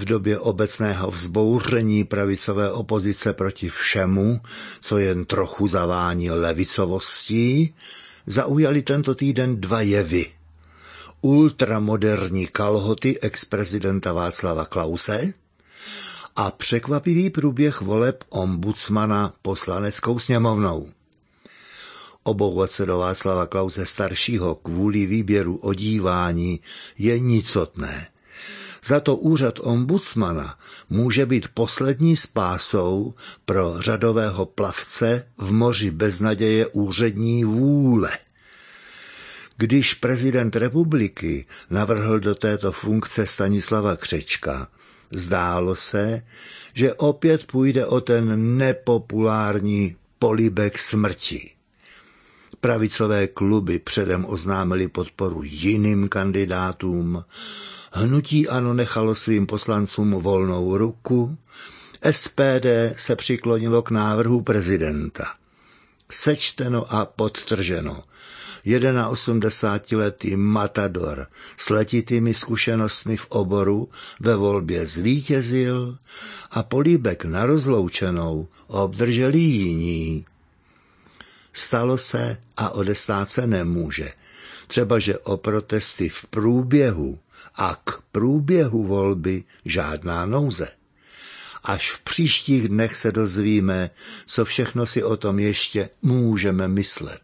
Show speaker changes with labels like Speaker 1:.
Speaker 1: v době obecného vzbouření pravicové opozice proti všemu, co jen trochu zavání levicovostí, zaujali tento týden dva jevy. Ultramoderní kalhoty ex-prezidenta Václava Klause a překvapivý průběh voleb ombudsmana poslaneckou sněmovnou. Obouvat se do Václava Klause staršího kvůli výběru odívání je nicotné. Za to úřad ombudsmana může být poslední spásou pro řadového plavce v moři beznaděje úřední vůle. Když prezident republiky navrhl do této funkce Stanislava Křečka, zdálo se, že opět půjde o ten nepopulární polibek smrti. Pravicové kluby předem oznámili podporu jiným kandidátům, hnutí ano nechalo svým poslancům volnou ruku, SPD se přiklonilo k návrhu prezidenta. Sečteno a podtrženo. 81-letý matador s letitými zkušenostmi v oboru ve volbě zvítězil a políbek na rozloučenou obdrželi jiní. Stalo se a odestát se nemůže. Třeba, že o protesty v průběhu a k průběhu volby žádná nouze. Až v příštích dnech se dozvíme, co všechno si o tom ještě můžeme myslet.